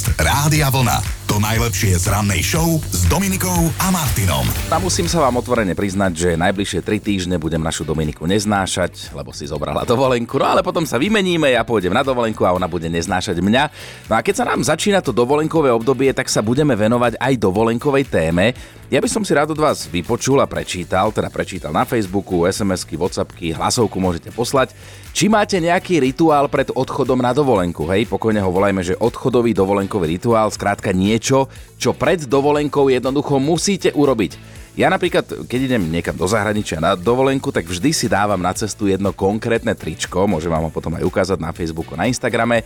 Podcast Rádia Vlna. To najlepšie z rannej show s Dominikou a Martinom. A musím sa vám otvorene priznať, že najbližšie 3 týždne budem našu Dominiku neznášať, lebo si zobrala dovolenku, no ale potom sa vymeníme, ja pôjdem na dovolenku a ona bude neznášať mňa. No a keď sa nám začína to dovolenkové obdobie, tak sa budeme venovať aj dovolenkovej téme. Ja by som si rád od vás vypočul a prečítal, teda prečítal na Facebooku, SMS-ky, Whatsappky, hlasovku môžete poslať. Či máte nejaký rituál pred odchodom na dovolenku, hej, pokojne ho volajme, že odchodový dovolenkový rituál, skrátka niečo, čo pred dovolenkou jednoducho musíte urobiť. Ja napríklad, keď idem niekam do zahraničia na dovolenku, tak vždy si dávam na cestu jedno konkrétne tričko, môžem vám ho potom aj ukázať na Facebooku, na Instagrame.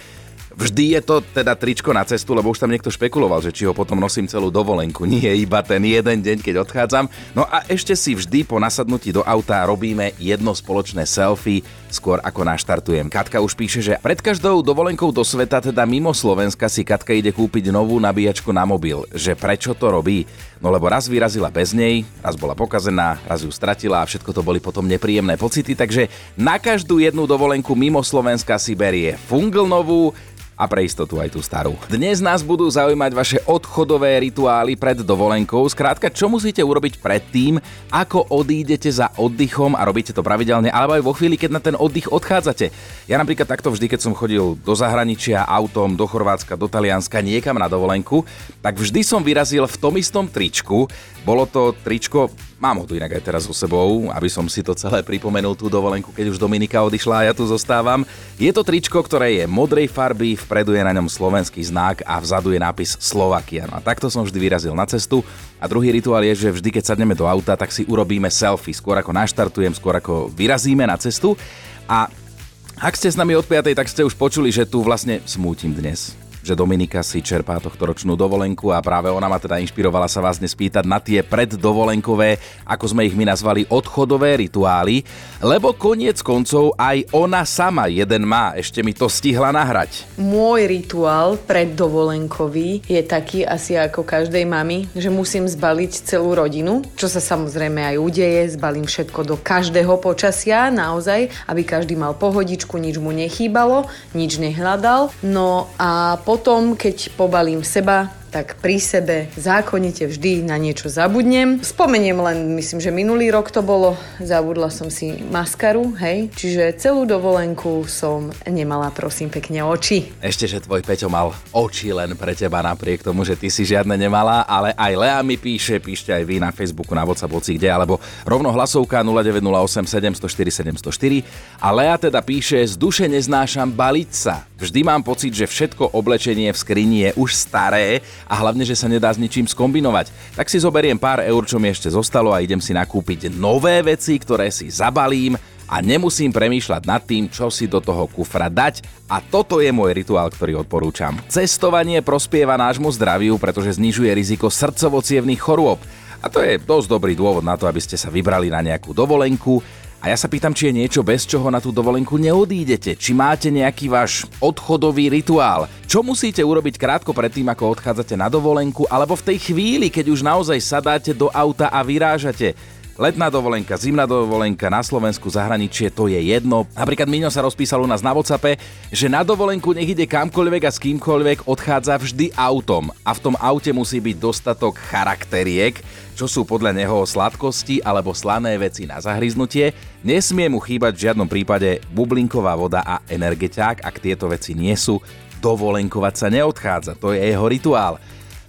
Vždy je to teda tričko na cestu, lebo už tam niekto špekuloval, že či ho potom nosím celú dovolenku. Nie iba ten jeden deň, keď odchádzam. No a ešte si vždy po nasadnutí do auta robíme jedno spoločné selfie, skôr ako naštartujem. Katka už píše, že pred každou dovolenkou do sveta, teda mimo Slovenska, si Katka ide kúpiť novú nabíjačku na mobil. Že prečo to robí? No lebo raz vyrazila bez nej, raz bola pokazená, raz ju stratila a všetko to boli potom nepríjemné pocity, takže na každú jednu dovolenku mimo Slovenska si berie fungl novú, a pre istotu aj tú starú. Dnes nás budú zaujímať vaše odchodové rituály pred dovolenkou. Skrátka, čo musíte urobiť predtým, ako odídete za oddychom a robíte to pravidelne, alebo aj vo chvíli, keď na ten oddych odchádzate. Ja napríklad takto vždy, keď som chodil do zahraničia autom, do Chorvátska, do Talianska, niekam na dovolenku, tak vždy som vyrazil v tom istom tričku. Bolo to tričko Mám ho tu inak aj teraz so sebou, aby som si to celé pripomenul tú dovolenku, keď už Dominika odišla a ja tu zostávam. Je to tričko, ktoré je modrej farby, vpredu je na ňom slovenský znak a vzadu je nápis Slovakia. No a takto som vždy vyrazil na cestu. A druhý rituál je, že vždy, keď sadneme do auta, tak si urobíme selfie. Skôr ako naštartujem, skôr ako vyrazíme na cestu. A ak ste s nami od 5, tak ste už počuli, že tu vlastne smútim dnes že Dominika si čerpá tohto ročnú dovolenku a práve ona ma teda inšpirovala sa vás dnes pýtať na tie preddovolenkové, ako sme ich my nazvali, odchodové rituály, lebo koniec koncov aj ona sama jeden má, ešte mi to stihla nahrať. Môj rituál preddovolenkový je taký asi ako každej mamy, že musím zbaliť celú rodinu, čo sa samozrejme aj udeje, zbalím všetko do každého počasia, naozaj, aby každý mal pohodičku, nič mu nechýbalo, nič nehľadal. No a po potom, keď pobalím seba, tak pri sebe zákonite vždy na niečo zabudnem. Spomeniem len, myslím, že minulý rok to bolo, zabudla som si maskaru, hej, čiže celú dovolenku som nemala, prosím, pekne oči. Ešte, že tvoj Peťo mal oči len pre teba napriek tomu, že ty si žiadne nemala, ale aj Lea mi píše, píšte aj vy na Facebooku, na WhatsApp, kde, alebo rovno hlasovka 0908 704 704 a Lea teda píše, z duše neznášam baliť sa. Vždy mám pocit, že všetko oblečenie v skrini je už staré a hlavne, že sa nedá s ničím skombinovať. Tak si zoberiem pár eur, čo mi ešte zostalo a idem si nakúpiť nové veci, ktoré si zabalím a nemusím premýšľať nad tým, čo si do toho kufra dať a toto je môj rituál, ktorý odporúčam. Cestovanie prospieva nášmu zdraviu, pretože znižuje riziko srdcovo chorôb. A to je dosť dobrý dôvod na to, aby ste sa vybrali na nejakú dovolenku, a ja sa pýtam, či je niečo, bez čoho na tú dovolenku neodídete. Či máte nejaký váš odchodový rituál. Čo musíte urobiť krátko predtým, ako odchádzate na dovolenku, alebo v tej chvíli, keď už naozaj sadáte do auta a vyrážate. Letná dovolenka, zimná dovolenka na Slovensku, zahraničie, to je jedno. Napríklad Miňo sa rozpísal u nás na WhatsAppe, že na dovolenku nech ide kamkoľvek a s kýmkoľvek odchádza vždy autom. A v tom aute musí byť dostatok charakteriek, čo sú podľa neho sladkosti alebo slané veci na zahryznutie. Nesmie mu chýbať v žiadnom prípade bublinková voda a energeťák, ak tieto veci nie sú. Dovolenkovať sa neodchádza, to je jeho rituál.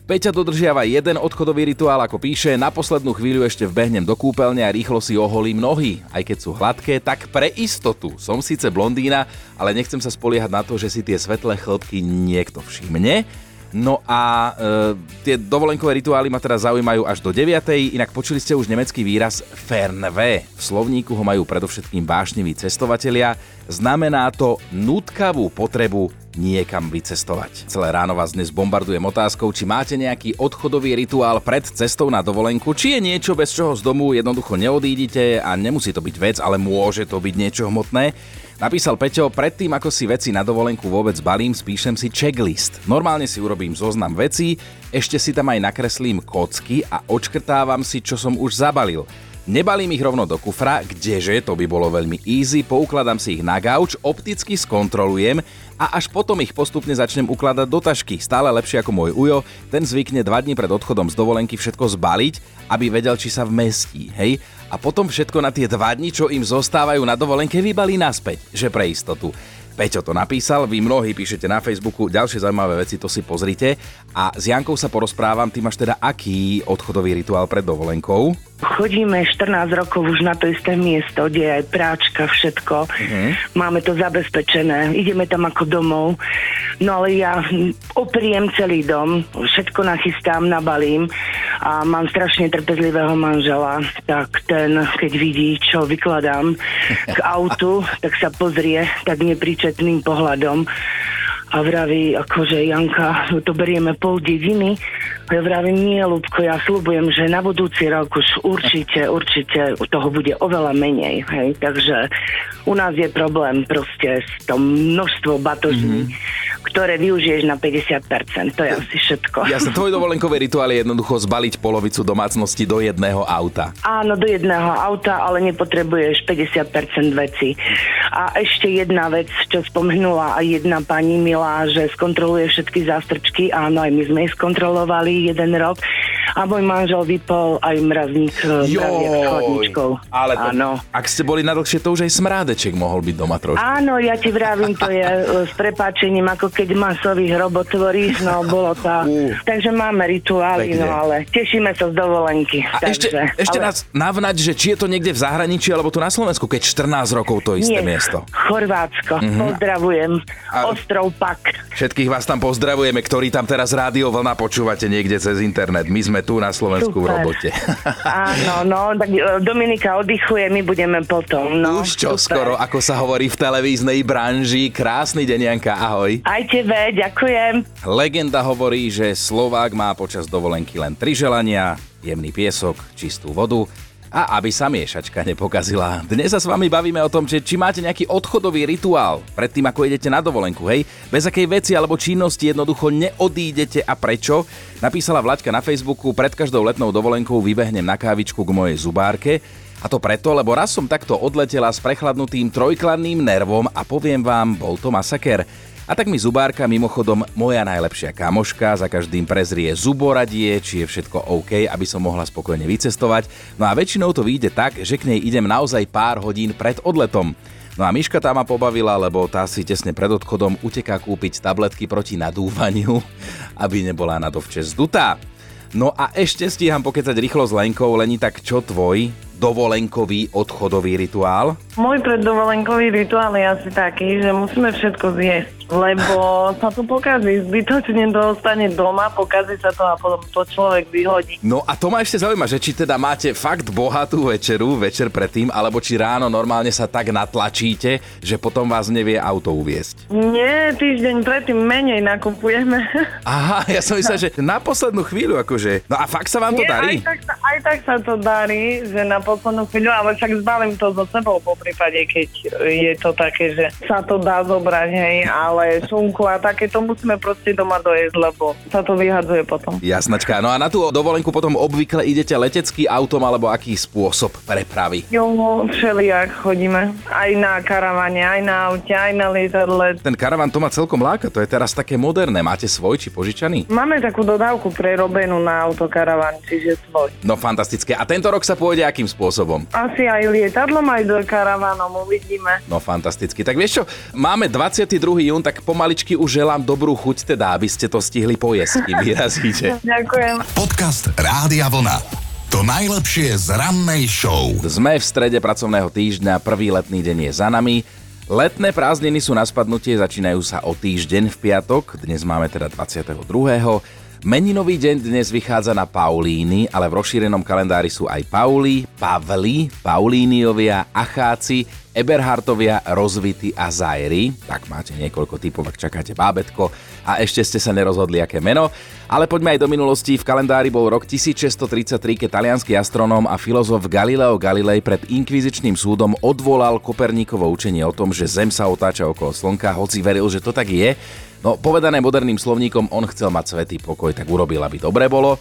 Peťa dodržiava jeden odchodový rituál, ako píše, na poslednú chvíľu ešte vbehnem do kúpeľne a rýchlo si oholím nohy. Aj keď sú hladké, tak pre istotu. Som síce blondína, ale nechcem sa spoliehať na to, že si tie svetlé chlopky niekto všimne. No a e, tie dovolenkové rituály ma teda zaujímajú až do 9. Inak počuli ste už nemecký výraz Fernweh. V slovníku ho majú predovšetkým vášniví cestovatelia. Znamená to nutkavú potrebu niekam vycestovať. Celé ráno vás dnes bombardujem otázkou, či máte nejaký odchodový rituál pred cestou na dovolenku, či je niečo, bez čoho z domu jednoducho neodídite a nemusí to byť vec, ale môže to byť niečo hmotné. Napísal Peťo, predtým ako si veci na dovolenku vôbec balím, spíšem si checklist. Normálne si urobím zoznam vecí, ešte si tam aj nakreslím kocky a odškrtávam si, čo som už zabalil. Nebalím ich rovno do kufra, kdeže, to by bolo veľmi easy, poukladám si ich na gauč, opticky skontrolujem a až potom ich postupne začnem ukladať do tašky. Stále lepšie ako môj ujo, ten zvykne dva dní pred odchodom z dovolenky všetko zbaliť, aby vedel, či sa vmestí, hej? A potom všetko na tie dva dní, čo im zostávajú na dovolenke, vybalí naspäť, že pre istotu. Peťo to napísal, vy mnohí píšete na Facebooku, ďalšie zaujímavé veci, to si pozrite. A s Jankou sa porozprávam, ty máš teda aký odchodový rituál pred dovolenkou? Chodíme 14 rokov už na to isté miesto, kde je aj práčka, všetko. Uh-huh. Máme to zabezpečené, ideme tam ako domov. No ale ja opriem celý dom, všetko nachystám, nabalím a mám strašne trpezlivého manžela, tak ten, keď vidí, čo vykladám k autu, tak sa pozrie tak nepríčetným pohľadom a vraví, akože Janka, to berieme pol dediny. Ja vravím, nie, Lubko, ja slúbujem, že na budúci rok už určite, určite toho bude oveľa menej. Hej? Takže u nás je problém proste s tom množstvo batožní. Mm-hmm ktoré využiješ na 50%. To je asi všetko. Ja sa tvoj dovolenkový rituál je jednoducho zbaliť polovicu domácnosti do jedného auta. Áno, do jedného auta, ale nepotrebuješ 50% veci. A ešte jedna vec, čo spomenula aj jedna pani milá, že skontroluje všetky zástrčky. Áno, aj my sme ich skontrolovali jeden rok a môj manžel vypol aj mrazník e, chodničkou. Ale to, Áno. ak ste boli na dlhšie, to už aj smrádeček mohol byť doma trošku. Áno, ja ti vravím, to je e, s prepáčením, ako keď masových robot tvoríš, no bolo to. Uh, takže máme rituály, Pekne. no ale tešíme sa z dovolenky. A takže, ešte, ešte ale... nás navnať, že či je to niekde v zahraničí, alebo tu na Slovensku, keď 14 rokov to isté Nie, miesto. Chorvátsko, uh-huh. pozdravujem. A... Ostrov Pak. Všetkých vás tam pozdravujeme, ktorí tam teraz rádio vlna počúvate niekde cez internet. My sme tu na Slovensku super. v robote. Áno, no, tak e, Dominika oddychuje, my budeme potom. No, Už čo super. skoro, ako sa hovorí v televíznej branži. Krásny deň, Janka, ahoj. Aj tebe, ďakujem. Legenda hovorí, že Slovák má počas dovolenky len tri želania, jemný piesok, čistú vodu a aby sa miešačka nepokazila. Dnes sa s vami bavíme o tom, že či máte nejaký odchodový rituál pred tým, ako idete na dovolenku, hej? Bez akej veci alebo činnosti jednoducho neodídete a prečo? Napísala Vlaďka na Facebooku, pred každou letnou dovolenkou vybehnem na kávičku k mojej zubárke a to preto, lebo raz som takto odletela s prechladnutým trojklanným nervom a poviem vám, bol to masaker. A tak mi zubárka, mimochodom moja najlepšia kamoška, za každým prezrie zuboradie, či je všetko OK, aby som mohla spokojne vycestovať. No a väčšinou to vyjde tak, že k nej idem naozaj pár hodín pred odletom. No a Miška tá ma pobavila, lebo tá si tesne pred odchodom uteká kúpiť tabletky proti nadúvaniu, aby nebola na dovče zdutá. No a ešte stíham pokecať rýchlo s Lenkou, Leni, tak čo tvoj dovolenkový odchodový rituál? Môj preddovolenkový rituál je asi taký, že musíme všetko zjesť lebo sa to pokazí, zbytočne to ostane doma, pokazí sa to a potom to človek vyhodí. No a to ma ešte zaujíma, že či teda máte fakt bohatú večeru, večer predtým, alebo či ráno normálne sa tak natlačíte, že potom vás nevie auto uviesť. Nie, týždeň predtým menej nakupujeme. Aha, ja som myslel, že na poslednú chvíľu akože. No a fakt sa vám to Nie, darí? Aj tak, aj tak sa to darí, že na poslednú chvíľu, ale však zbalím to so sebou po prípade, keď je to také, že sa to dá zobrať, hej, ale ale šunku a také to musíme proste doma dojesť, lebo sa to vyhadzuje potom. Jasnačka. No a na tú dovolenku potom obvykle idete letecký autom alebo aký spôsob prepravy? Jo, všelijak chodíme. Aj na karavane, aj na aute, aj na lietadle. Ten karavan to ma celkom láka, to je teraz také moderné. Máte svoj či požičaný? Máme takú dodávku prerobenú na autokaravan, čiže svoj. No fantastické. A tento rok sa pôjde akým spôsobom? Asi aj lietadlom, aj do karavanom uvidíme. No fantasticky. Tak vieš čo, máme 22. jún, tak pomaličky už želám dobrú chuť teda, aby ste to stihli pojesť, kým vyrazíte. Ďakujem. Podcast Rádia Vlna. To najlepšie z rannej show. Sme v strede pracovného týždňa, prvý letný deň je za nami. Letné prázdniny sú na spadnutie, začínajú sa o týždeň v piatok, dnes máme teda 22. Meninový deň dnes vychádza na Paulíny, ale v rozšírenom kalendári sú aj Pauli, Pavli, Paulíniovia, Acháci, Eberhartovia, Rozvity a Zajry. Tak máte niekoľko typov, ak čakáte bábetko a ešte ste sa nerozhodli, aké meno. Ale poďme aj do minulosti. V kalendári bol rok 1633, keď talianský astronóm a filozof Galileo Galilei pred inkvizičným súdom odvolal Koperníkovo učenie o tom, že Zem sa otáča okolo Slnka, hoci veril, že to tak je. No, povedané moderným slovníkom, on chcel mať svetý pokoj, tak urobil, aby dobre bolo.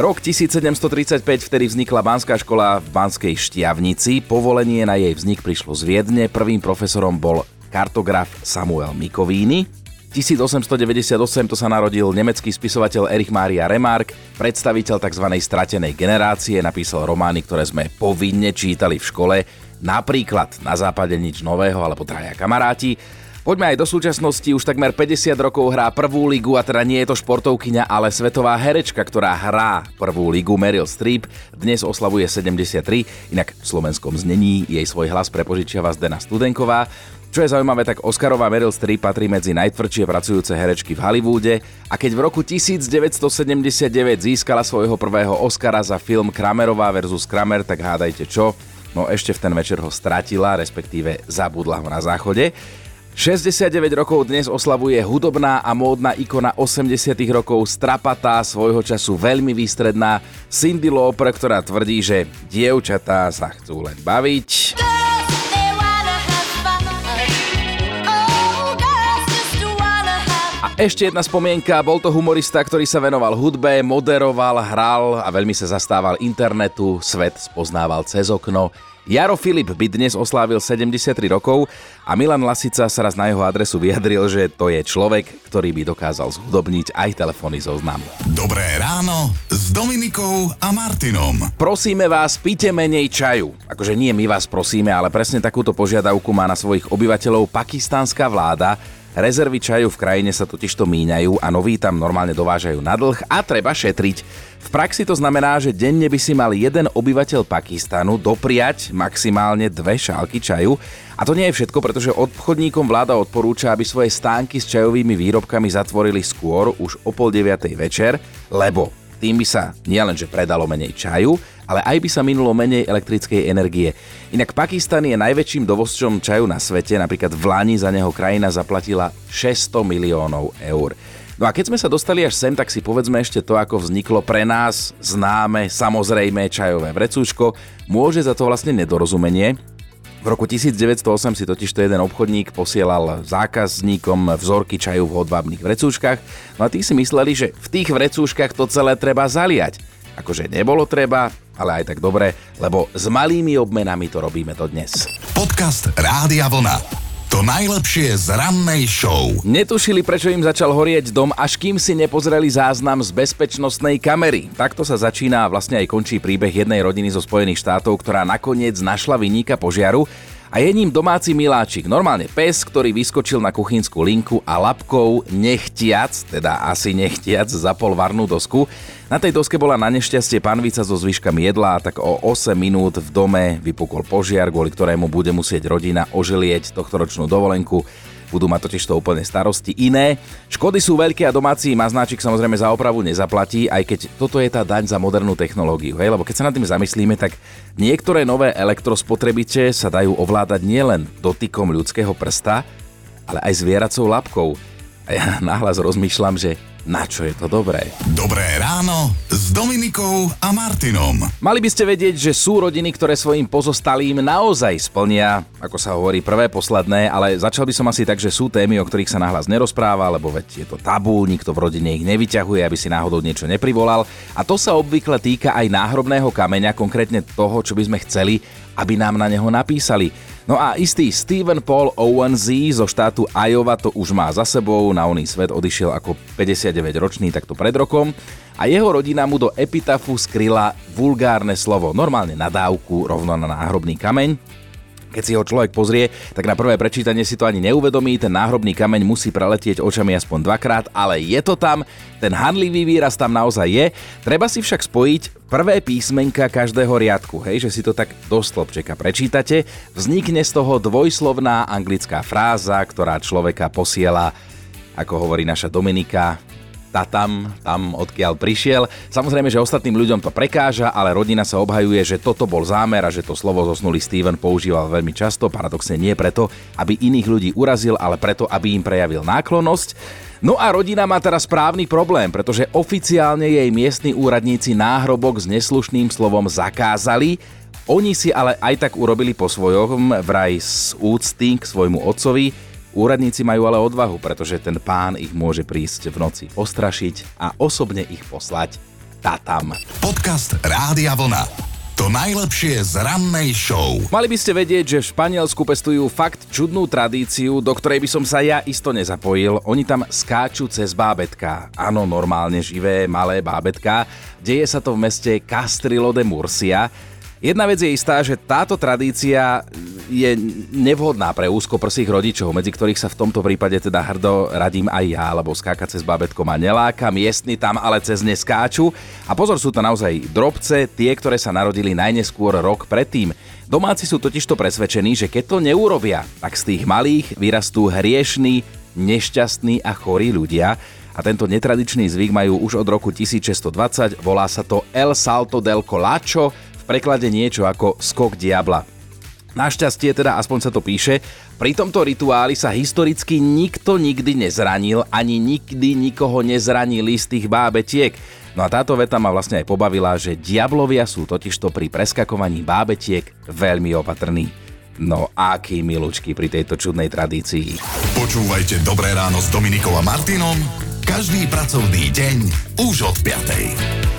Rok 1735, vtedy vznikla Banská škola v Banskej Štiavnici. Povolenie na jej vznik prišlo z Viedne. Prvým profesorom bol kartograf Samuel Mikovíny. 1898 to sa narodil nemecký spisovateľ Erich Maria Remark, predstaviteľ tzv. stratenej generácie, napísal romány, ktoré sme povinne čítali v škole, napríklad Na západe nič nového alebo Traja kamaráti. Poďme aj do súčasnosti, už takmer 50 rokov hrá prvú ligu a teda nie je to športovkyňa, ale svetová herečka, ktorá hrá prvú ligu Meryl Streep. Dnes oslavuje 73, inak v slovenskom znení jej svoj hlas prepožičiava Zdena Studenková. Čo je zaujímavé, tak Oscarová Meryl Streep patrí medzi najtvrdšie pracujúce herečky v Hollywoode a keď v roku 1979 získala svojho prvého Oscara za film Kramerová versus Kramer, tak hádajte čo? No ešte v ten večer ho stratila, respektíve zabudla ho na záchode. 69 rokov dnes oslavuje hudobná a módna ikona 80 rokov strapatá, svojho času veľmi výstredná Cindy Lauper, ktorá tvrdí, že dievčatá sa chcú len baviť. Ešte jedna spomienka, bol to humorista, ktorý sa venoval hudbe, moderoval, hral a veľmi sa zastával internetu, svet spoznával cez okno. Jaro Filip by dnes oslávil 73 rokov a Milan Lasica sa raz na jeho adresu vyjadril, že to je človek, ktorý by dokázal zhudobniť aj telefónny zoznam. Dobré ráno s Dominikou a Martinom. Prosíme vás, pite menej čaju. Akože nie my vás prosíme, ale presne takúto požiadavku má na svojich obyvateľov pakistánska vláda, Rezervy čaju v krajine sa totižto míňajú a noví tam normálne dovážajú na dlh a treba šetriť. V praxi to znamená, že denne by si mal jeden obyvateľ Pakistanu dopriať maximálne dve šálky čaju. A to nie je všetko, pretože obchodníkom vláda odporúča, aby svoje stánky s čajovými výrobkami zatvorili skôr, už o pol deviatej večer, lebo tým by sa nielenže predalo menej čaju, ale aj by sa minulo menej elektrickej energie. Inak Pakistan je najväčším dovozčom čaju na svete, napríklad v Lani za neho krajina zaplatila 600 miliónov eur. No a keď sme sa dostali až sem, tak si povedzme ešte to, ako vzniklo pre nás známe, samozrejme čajové vrecúško. Môže za to vlastne nedorozumenie, v roku 1908 si totiž to jeden obchodník posielal zákazníkom vzorky čaju v hodvábnych vrecúškach, no a tí si mysleli, že v tých vrecúškach to celé treba zaliať. Akože nebolo treba, ale aj tak dobre, lebo s malými obmenami to robíme to dnes. Podcast Rádia Vlna. To najlepšie z rannej show. Netušili, prečo im začal horieť dom, až kým si nepozreli záznam z bezpečnostnej kamery. Takto sa začína a vlastne aj končí príbeh jednej rodiny zo Spojených štátov, ktorá nakoniec našla vyníka požiaru a je ním domáci miláčik. Normálne pes, ktorý vyskočil na kuchynskú linku a lapkou nechtiac, teda asi nechtiac, zapol varnú dosku. Na tej doske bola na nešťastie panvica so zvyškami jedla a tak o 8 minút v dome vypukol požiar, kvôli ktorému bude musieť rodina oželieť tohtoročnú dovolenku budú mať totiž to úplne starosti iné. Škody sú veľké a domáci maznáčik samozrejme za opravu nezaplatí, aj keď toto je tá daň za modernú technológiu. Hej? Lebo keď sa nad tým zamyslíme, tak niektoré nové elektrospotrebiče sa dajú ovládať nielen dotykom ľudského prsta, ale aj zvieracou labkou. A ja nahlas rozmýšľam, že na čo je to dobré. Dobré ráno s Dominikou a Martinom. Mali by ste vedieť, že sú rodiny, ktoré svojim pozostalým naozaj splnia, ako sa hovorí, prvé, posledné, ale začal by som asi tak, že sú témy, o ktorých sa nahlas nerozpráva, lebo veď je to tabú, nikto v rodine ich nevyťahuje, aby si náhodou niečo neprivolal. A to sa obvykle týka aj náhrobného kameňa, konkrétne toho, čo by sme chceli, aby nám na neho napísali. No a istý Stephen Paul Owen Z zo štátu Iowa to už má za sebou, na oný svet odišiel ako 59-ročný takto pred rokom. A jeho rodina mu do epitafu skryla vulgárne slovo, normálne nadávku rovno na náhrobný kameň, keď si ho človek pozrie, tak na prvé prečítanie si to ani neuvedomí, ten náhrobný kameň musí preletieť očami aspoň dvakrát, ale je to tam, ten hanlivý výraz tam naozaj je. Treba si však spojiť prvé písmenka každého riadku, hej, že si to tak do stĺpčeka prečítate. Vznikne z toho dvojslovná anglická fráza, ktorá človeka posiela, ako hovorí naša Dominika, tá tam, tam odkiaľ prišiel. Samozrejme, že ostatným ľuďom to prekáža, ale rodina sa obhajuje, že toto bol zámer a že to slovo zosnulý Steven používal veľmi často, paradoxne nie preto, aby iných ľudí urazil, ale preto, aby im prejavil náklonnosť. No a rodina má teraz správny problém, pretože oficiálne jej miestni úradníci náhrobok s neslušným slovom zakázali, oni si ale aj tak urobili po svojom, vraj z úcty k svojmu otcovi, Úradníci majú ale odvahu, pretože ten pán ich môže prísť v noci ostrašiť a osobne ich poslať tatam. Podcast Rádia Vlna. To najlepšie z rannej show. Mali by ste vedieť, že v Španielsku pestujú fakt čudnú tradíciu, do ktorej by som sa ja isto nezapojil. Oni tam skáču cez bábetka. Áno, normálne živé, malé bábetka. Deje sa to v meste Castrilo de Murcia. Jedna vec je istá, že táto tradícia je nevhodná pre úzkoprsých rodičov, medzi ktorých sa v tomto prípade teda hrdo radím aj ja, lebo skákať cez babetko ma neláka, miestni tam ale cez ne skáču. A pozor, sú to naozaj drobce, tie, ktoré sa narodili najneskôr rok predtým. Domáci sú totižto presvedčení, že keď to neurobia, tak z tých malých vyrastú hriešní, nešťastní a chorí ľudia, a tento netradičný zvyk majú už od roku 1620, volá sa to El Salto del Colacho, v preklade niečo ako skok diabla. Našťastie teda, aspoň sa to píše, pri tomto rituáli sa historicky nikto nikdy nezranil, ani nikdy nikoho nezranili z tých bábetiek. No a táto veta ma vlastne aj pobavila, že diablovia sú totižto pri preskakovaní bábetiek veľmi opatrní. No aký milučky pri tejto čudnej tradícii. Počúvajte Dobré ráno s Dominikom a Martinom každý pracovný deň už od 5.